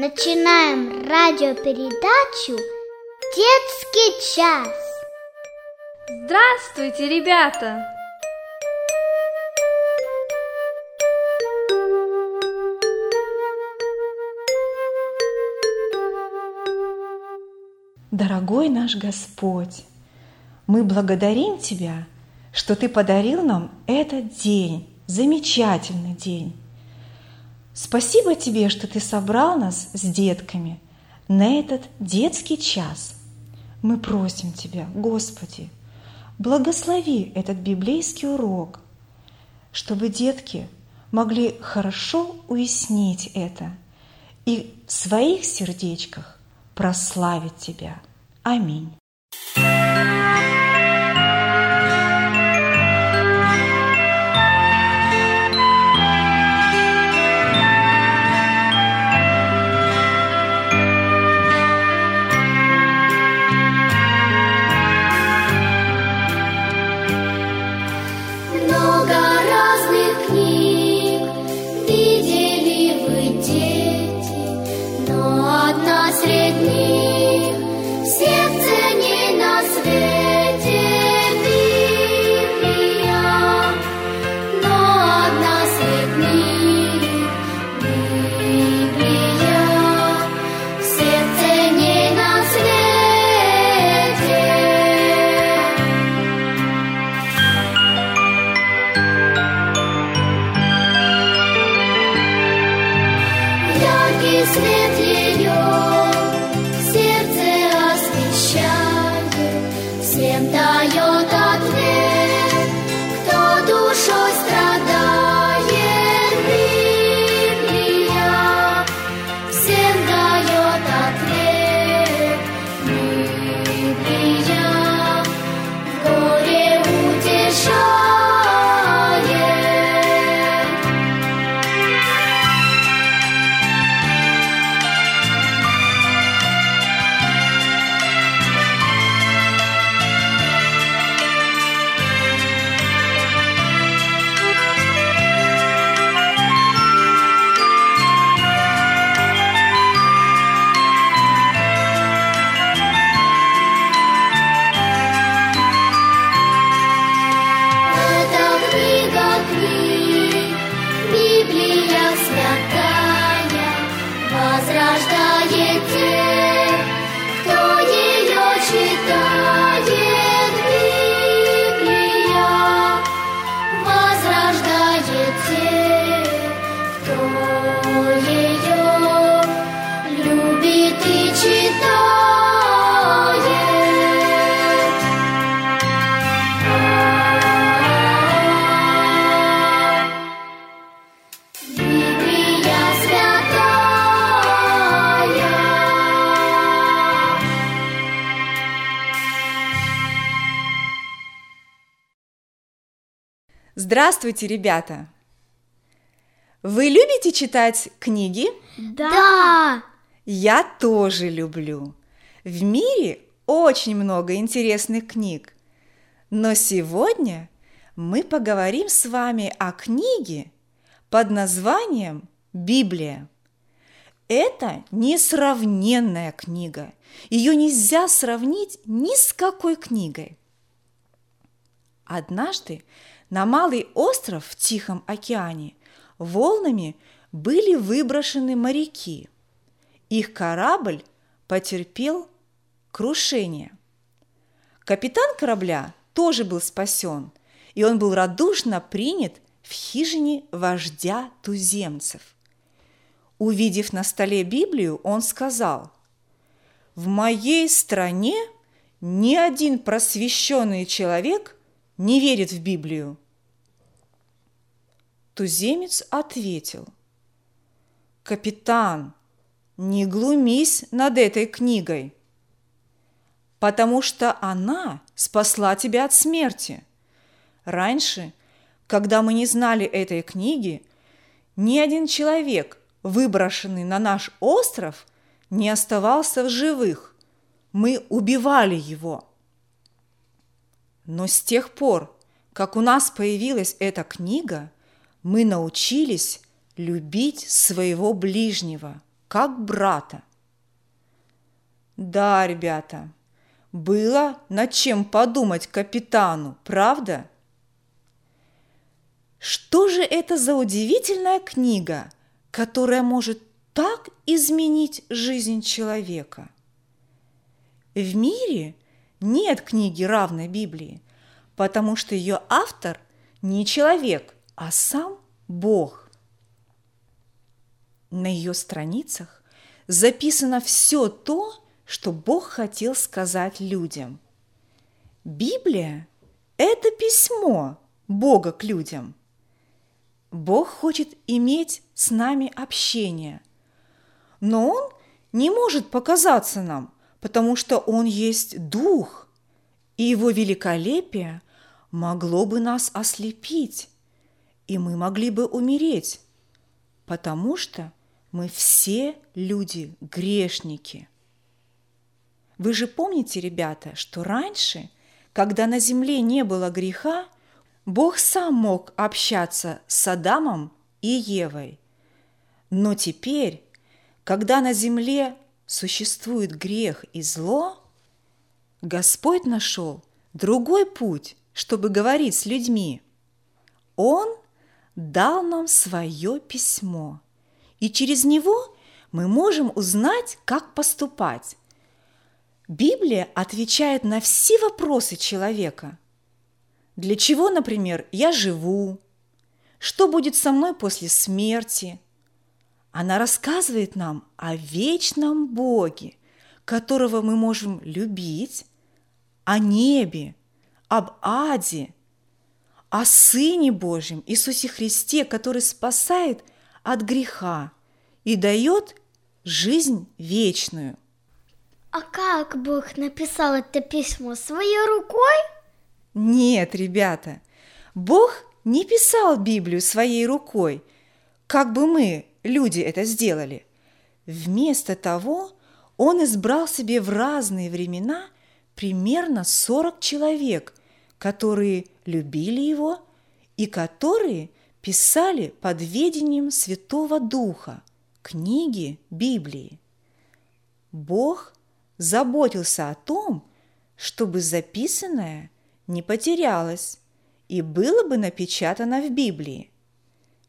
Начинаем радиопередачу «Детский час». Здравствуйте, ребята! Дорогой наш Господь, мы благодарим Тебя, что Ты подарил нам этот день, замечательный день. Спасибо Тебе, что Ты собрал нас с детками на этот детский час. Мы просим Тебя, Господи, благослови этот библейский урок, чтобы детки могли хорошо уяснить это и в своих сердечках прославить Тебя – Аминь. Здравствуйте, ребята! Вы любите читать книги? Да! Я тоже люблю. В мире очень много интересных книг. Но сегодня мы поговорим с вами о книге под названием «Библия». Это несравненная книга. Ее нельзя сравнить ни с какой книгой. Однажды на малый остров в Тихом океане волнами были выброшены моряки. Их корабль потерпел крушение. Капитан корабля тоже был спасен, и он был радушно принят в хижине вождя туземцев. Увидев на столе Библию, он сказал, «В моей стране ни один просвещенный человек не верит в Библию. Туземец ответил, «Капитан, не глумись над этой книгой, потому что она спасла тебя от смерти. Раньше, когда мы не знали этой книги, ни один человек, выброшенный на наш остров, не оставался в живых. Мы убивали его». Но с тех пор, как у нас появилась эта книга, мы научились любить своего ближнего. как брата. Да, ребята, было над чем подумать капитану, правда? Что же это за удивительная книга, которая может так изменить жизнь человека? В мире нет книги, равной Библии, потому что ее автор не человек, а сам Бог. На ее страницах записано все то, что Бог хотел сказать людям. Библия – это письмо Бога к людям. Бог хочет иметь с нами общение, но Он не может показаться нам, потому что Он есть Дух, и Его великолепие могло бы нас ослепить, и мы могли бы умереть, потому что мы все люди грешники. Вы же помните, ребята, что раньше, когда на земле не было греха, Бог сам мог общаться с Адамом и Евой. Но теперь, когда на земле существует грех и зло, Господь нашел другой путь, чтобы говорить с людьми. Он дал нам свое письмо, и через него мы можем узнать, как поступать. Библия отвечает на все вопросы человека. Для чего, например, я живу? Что будет со мной после смерти? Она рассказывает нам о вечном Боге, которого мы можем любить, о небе, об аде – о Сыне Божьем Иисусе Христе, который спасает от греха и дает жизнь вечную. А как Бог написал это письмо своей рукой? Нет, ребята, Бог не писал Библию своей рукой, как бы мы, люди, это сделали. Вместо того, Он избрал себе в разные времена примерно 40 человек – которые любили его и которые писали под ведением Святого Духа книги Библии. Бог заботился о том, чтобы записанное не потерялось и было бы напечатано в Библии.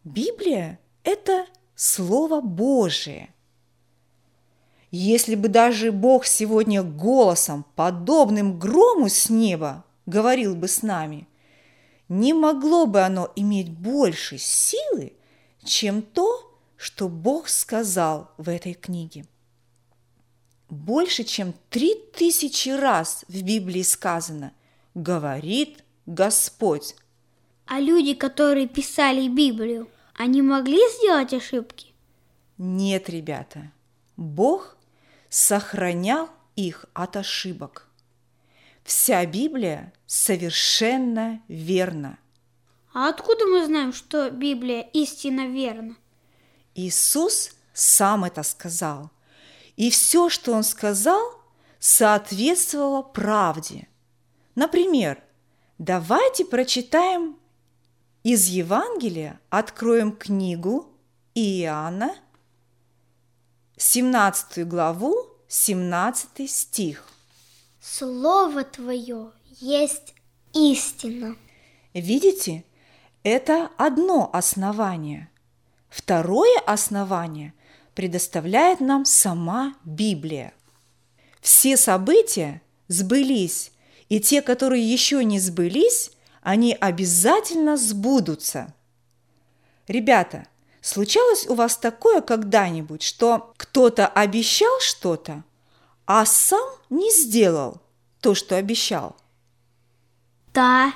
Библия – это Слово Божие. Если бы даже Бог сегодня голосом, подобным грому с неба, говорил бы с нами, не могло бы оно иметь больше силы, чем то, что Бог сказал в этой книге. Больше, чем три тысячи раз в Библии сказано «говорит Господь». А люди, которые писали Библию, они могли сделать ошибки? Нет, ребята, Бог сохранял их от ошибок. Вся Библия совершенно верна. А откуда мы знаем, что Библия истинно верна? Иисус сам это сказал. И все, что Он сказал, соответствовало правде. Например, давайте прочитаем из Евангелия, откроем книгу Иоанна, 17 главу, 17 стих. Слово Твое есть истина. Видите, это одно основание. Второе основание предоставляет нам сама Библия. Все события сбылись, и те, которые еще не сбылись, они обязательно сбудутся. Ребята, случалось у вас такое когда-нибудь, что кто-то обещал что-то, а сам не сделал то, что обещал. Да.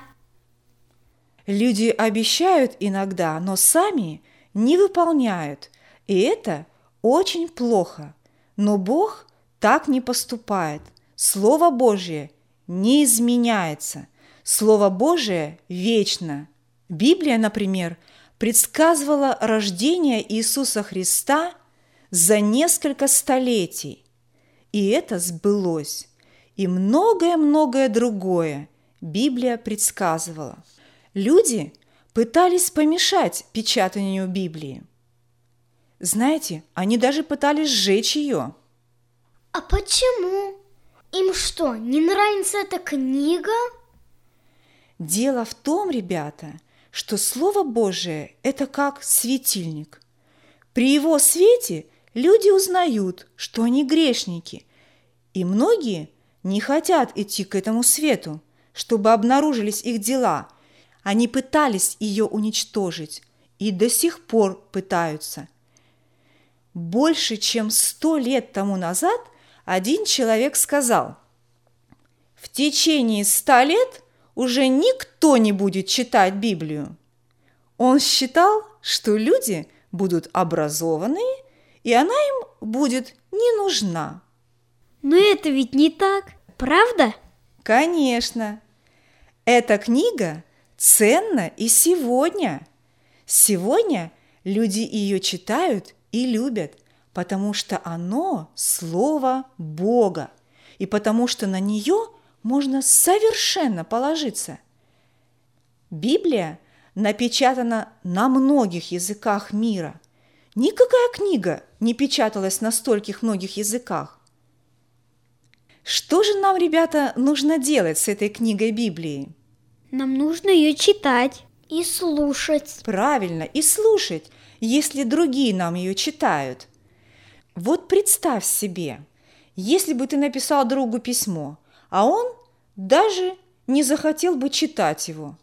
Люди обещают иногда, но сами не выполняют, и это очень плохо. Но Бог так не поступает. Слово Божье не изменяется. Слово Божие вечно. Библия, например, предсказывала рождение Иисуса Христа за несколько столетий. И это сбылось. И многое-многое другое Библия предсказывала. Люди пытались помешать печатанию Библии. Знаете, они даже пытались сжечь ее. А почему? Им что, не нравится эта книга? Дело в том, ребята, что Слово Божие – это как светильник. При его свете люди узнают, что они грешники, и многие не хотят идти к этому свету, чтобы обнаружились их дела. Они пытались ее уничтожить и до сих пор пытаются. Больше чем сто лет тому назад один человек сказал, в течение ста лет уже никто не будет читать Библию. Он считал, что люди будут образованные, и она им будет не нужна. Но это ведь не так, правда? Конечно. Эта книга ценна и сегодня. Сегодня люди ее читают и любят, потому что оно – Слово Бога, и потому что на нее можно совершенно положиться. Библия напечатана на многих языках мира. Никакая книга не печаталась на стольких многих языках. Что же нам, ребята, нужно делать с этой книгой Библии? Нам нужно ее читать и слушать. Правильно, и слушать, если другие нам ее читают. Вот представь себе, если бы ты написал другу письмо, а он даже не захотел бы читать его.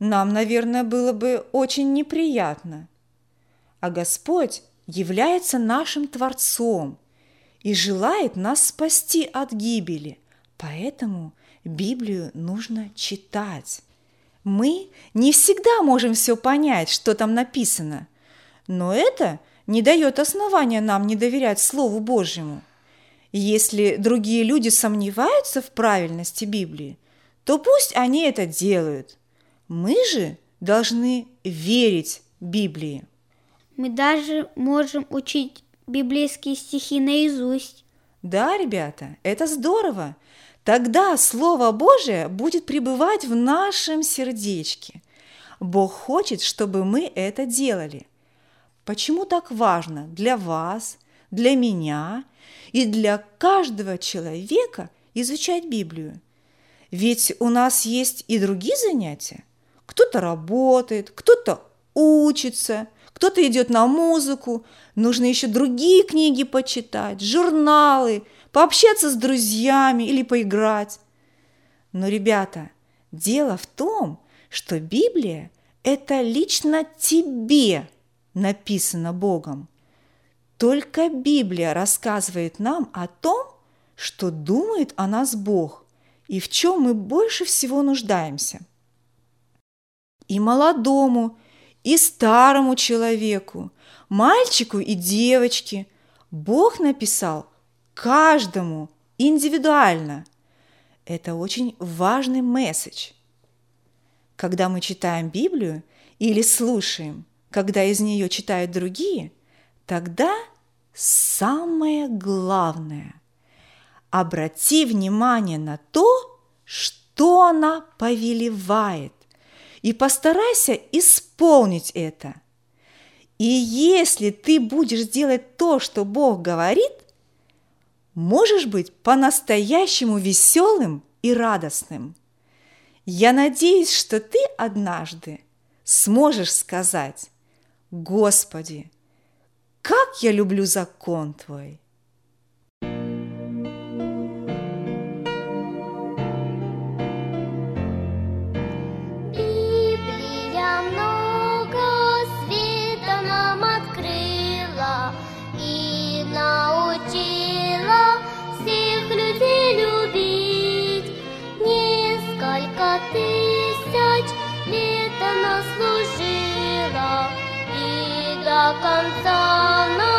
Нам, наверное, было бы очень неприятно. А Господь является нашим Творцом и желает нас спасти от гибели. Поэтому Библию нужно читать. Мы не всегда можем все понять, что там написано, но это не дает основания нам не доверять Слову Божьему. Если другие люди сомневаются в правильности Библии, то пусть они это делают. Мы же должны верить Библии. Мы даже можем учить библейские стихи наизусть. Да, ребята, это здорово. Тогда Слово Божие будет пребывать в нашем сердечке. Бог хочет, чтобы мы это делали. Почему так важно для вас, для меня и для каждого человека изучать Библию? Ведь у нас есть и другие занятия. Кто-то работает, кто-то учится, кто-то идет на музыку, нужно еще другие книги почитать, журналы – пообщаться с друзьями или поиграть. Но, ребята, дело в том, что Библия – это лично тебе написано Богом. Только Библия рассказывает нам о том, что думает о нас Бог и в чем мы больше всего нуждаемся. И молодому, и старому человеку, мальчику и девочке Бог написал каждому индивидуально. Это очень важный месседж. Когда мы читаем Библию или слушаем, когда из нее читают другие, тогда самое главное – обрати внимание на то, что она повелевает, и постарайся исполнить это. И если ты будешь делать то, что Бог говорит, можешь быть по-настоящему веселым и радостным. Я надеюсь, что ты однажды сможешь сказать, Господи, как я люблю закон Твой! Конца нам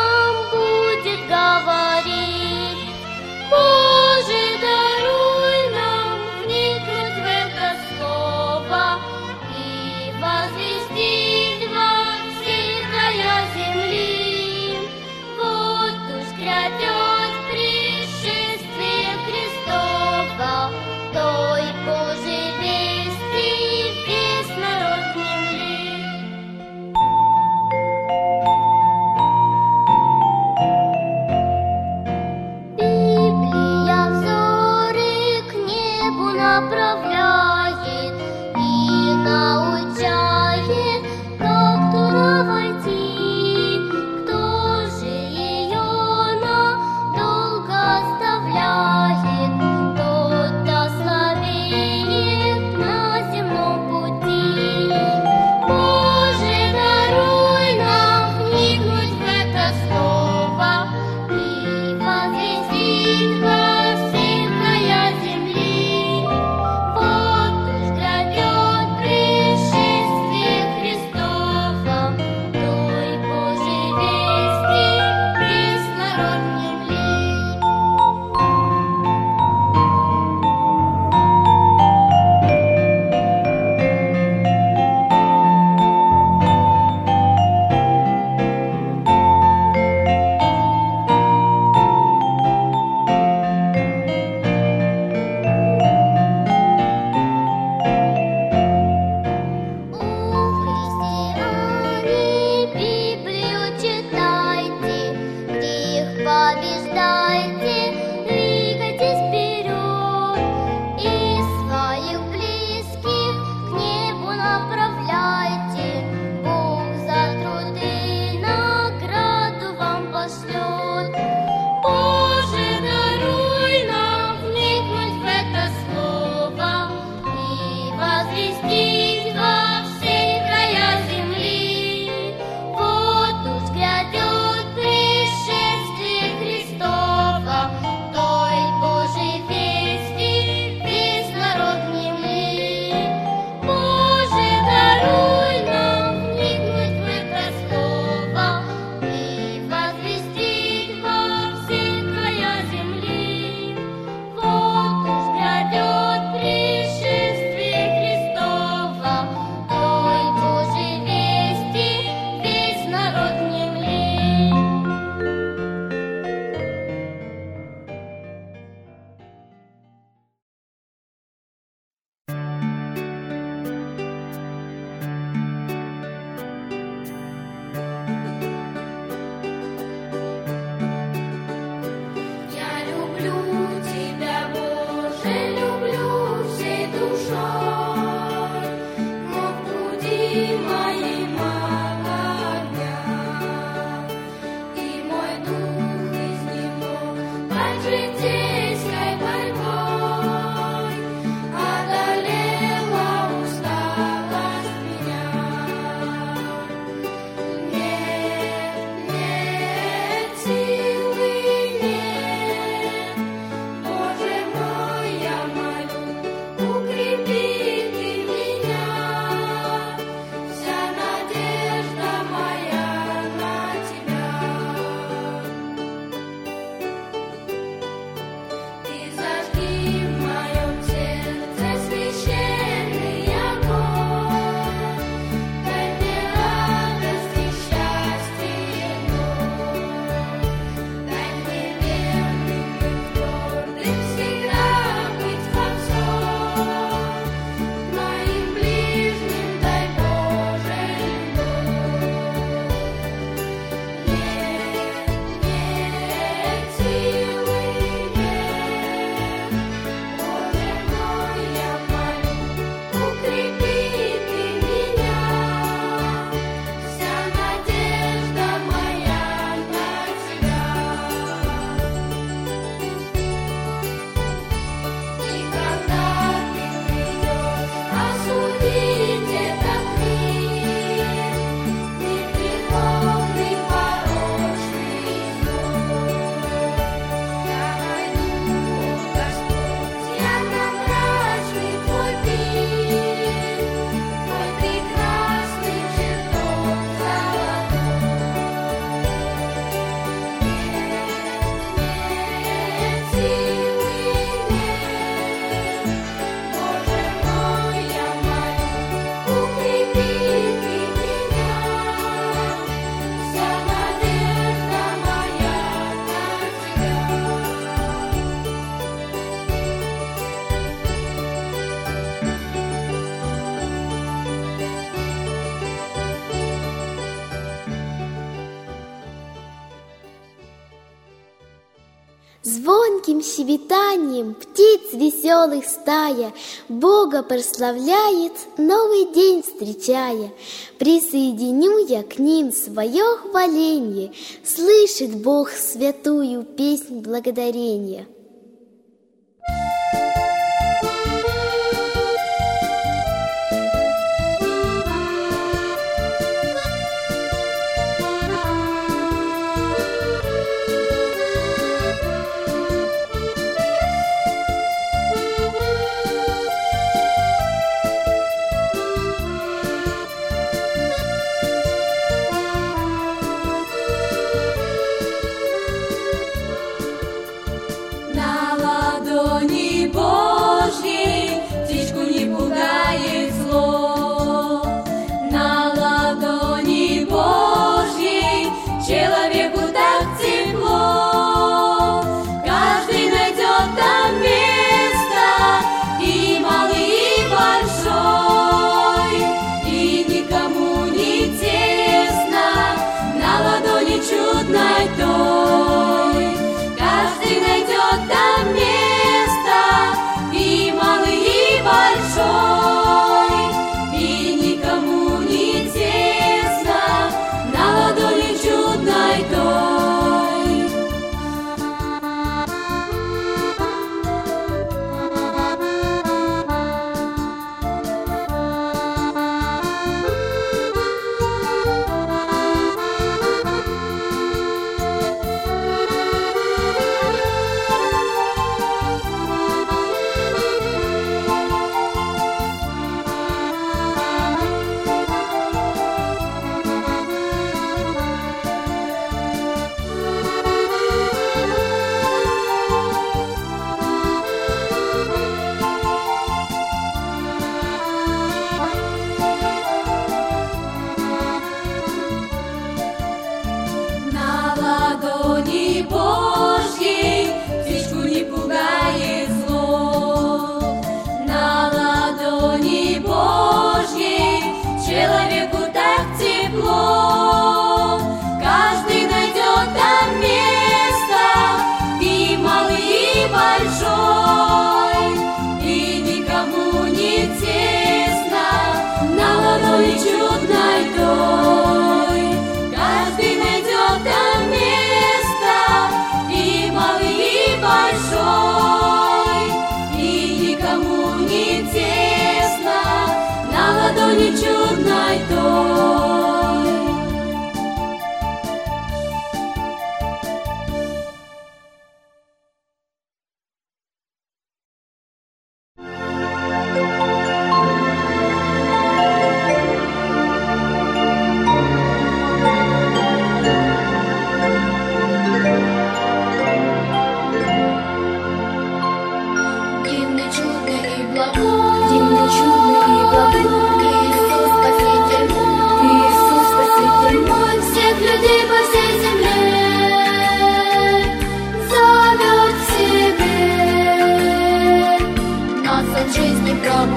щебетанием птиц веселых стая Бога прославляет, новый день встречая. Присоединю я к ним свое хваление, Слышит Бог святую песнь благодарения.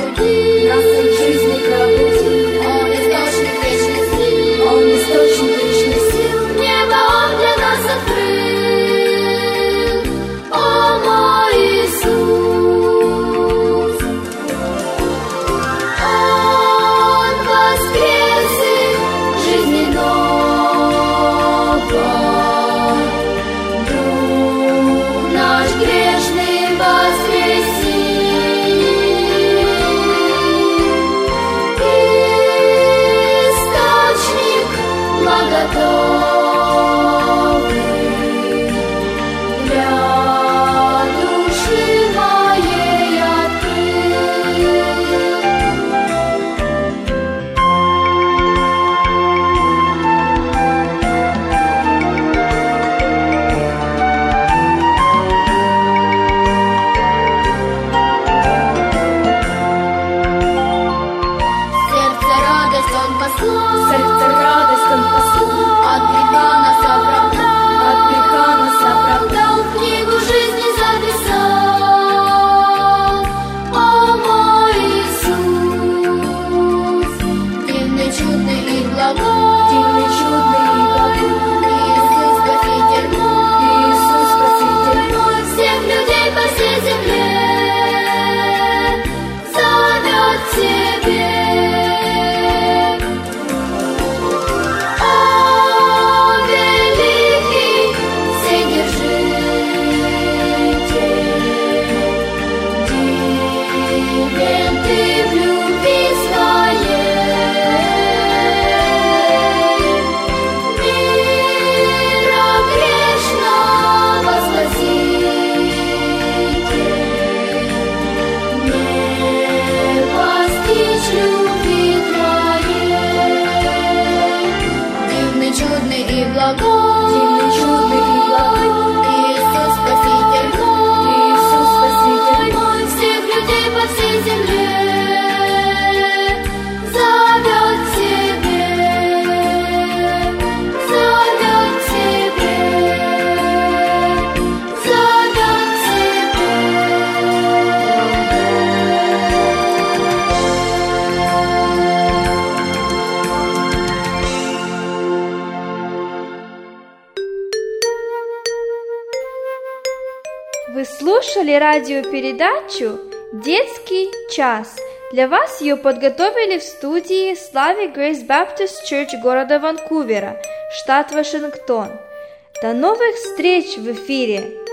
aqui. Слушали радиопередачу «Детский час». Для вас ее подготовили в студии Слави Грейс Баптист Чурч города Ванкувера, штат Вашингтон. До новых встреч в эфире!